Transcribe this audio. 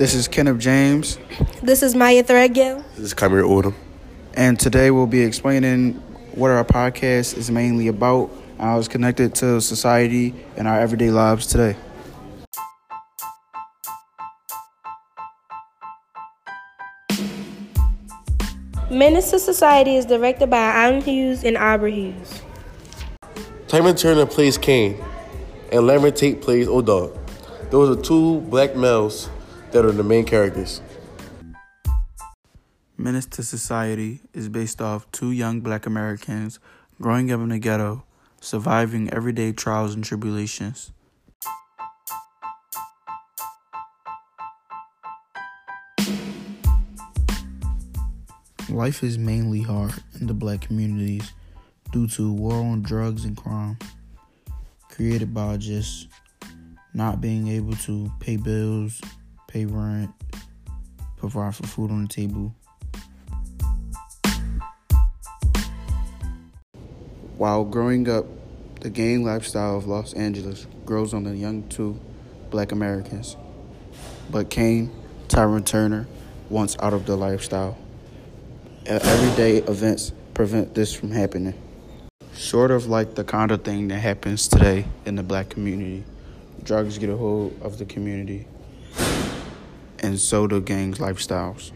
This is Kenneth James, This is Maya Threadgill. This is Kamir Odom. and today we'll be explaining what our podcast is mainly about, how it's connected to society and our everyday lives today. Menace to Society is directed by Allen Hughes and Aubrey Hughes. Tyrin Turner plays Caine, and Larenz Tate plays O-Dog. Those are two black males that are the main characters. Menace to Society is based off two young black Americans growing up in the ghetto, surviving everyday trials and tribulations. Life is mainly hard in the black communities due to war on drugs and crime, created by just not being able to pay bills, pay rent, provide for food on the table. While growing up, the gang lifestyle of Los Angeles grows on the young two black Americans. But Caine, Tyrin Turner, wants out of the lifestyle. Everyday events prevent this from happening. Sort of like the kind of thing that happens today in the black community. Drugs get a hold of the community, and so do gangs' lifestyles.